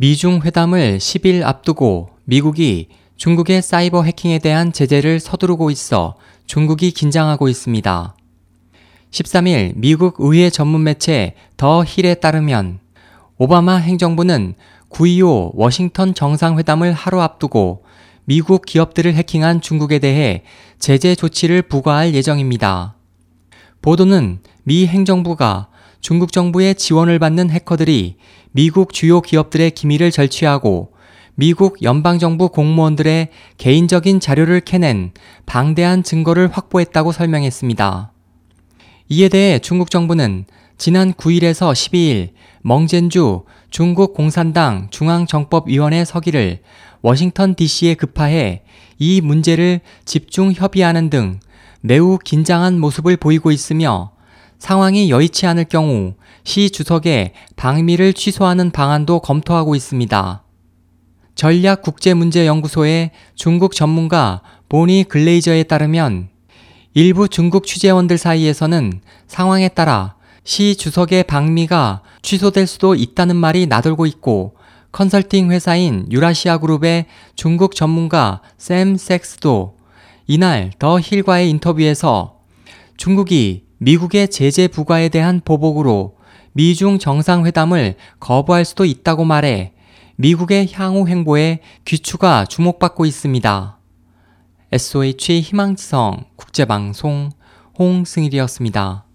미중 회담을 10일 앞두고 미국이 중국의 사이버 해킹에 대한 제재를 서두르고 있어 중국이 긴장하고 있습니다. 13일 미국 의회 전문 매체 더 힐에 따르면 오바마 행정부는 9.25 워싱턴 정상회담을 하루 앞두고 미국 기업들을 해킹한 중국에 대해 제재 조치를 부과할 예정입니다. 보도는 미 행정부가 중국 정부의 지원을 받는 해커들이 미국 주요 기업들의 기밀을 절취하고 미국 연방정부 공무원들의 개인적인 자료를 캐낸 방대한 증거를 확보했다고 설명했습니다. 이에 대해 중국 정부는 지난 9일에서 12일 멍젠주 중국 공산당 중앙정법위원회 서기를 워싱턴 DC에 급파해 이 문제를 집중 협의하는 등 매우 긴장한 모습을 보이고 있으며 상황이 여의치 않을 경우 시 주석의 방미를 취소하는 방안도 검토하고 있습니다. 전략국제문제연구소의 중국 전문가 보니 글레이저에 따르면 일부 중국 취재원들 사이에서는 상황에 따라 시 주석의 방미가 취소될 수도 있다는 말이 나돌고 있고 컨설팅 회사인 유라시아 그룹의 중국 전문가 샘 섹스도 이날 더 힐과의 인터뷰에서 중국이 미국의 제재 부과에 대한 보복으로 미중 정상회담을 거부할 수도 있다고 말해 미국의 향후 행보에 귀추가 주목받고 있습니다. SOH 희망지성 국제방송 홍승일이었습니다.